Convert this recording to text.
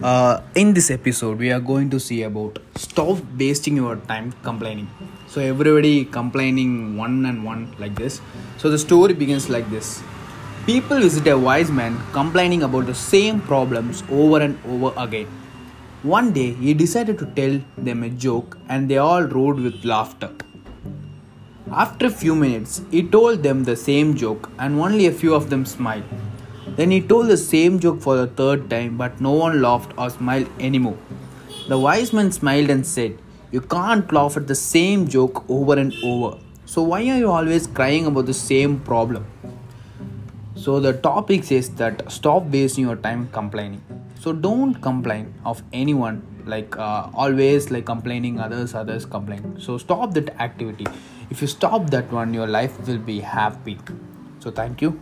Uh, in this episode, we are going to see about stop wasting your time complaining. So everybody complaining one and one like this. So the story begins like this. People visit a wise man complaining about the same problems over and over again. One day, he decided to tell them a joke, and they all roared with laughter. After a few minutes, he told them the same joke, and only a few of them smiled. Then he told the same joke for the third time, but no one laughed or smiled anymore. The wise man smiled and said, You can't laugh at the same joke over and over. So, why are you always crying about the same problem? So, the topic says that stop wasting your time complaining. So, don't complain of anyone like uh, always like complaining others others complain so stop that activity if you stop that one your life will be happy so thank you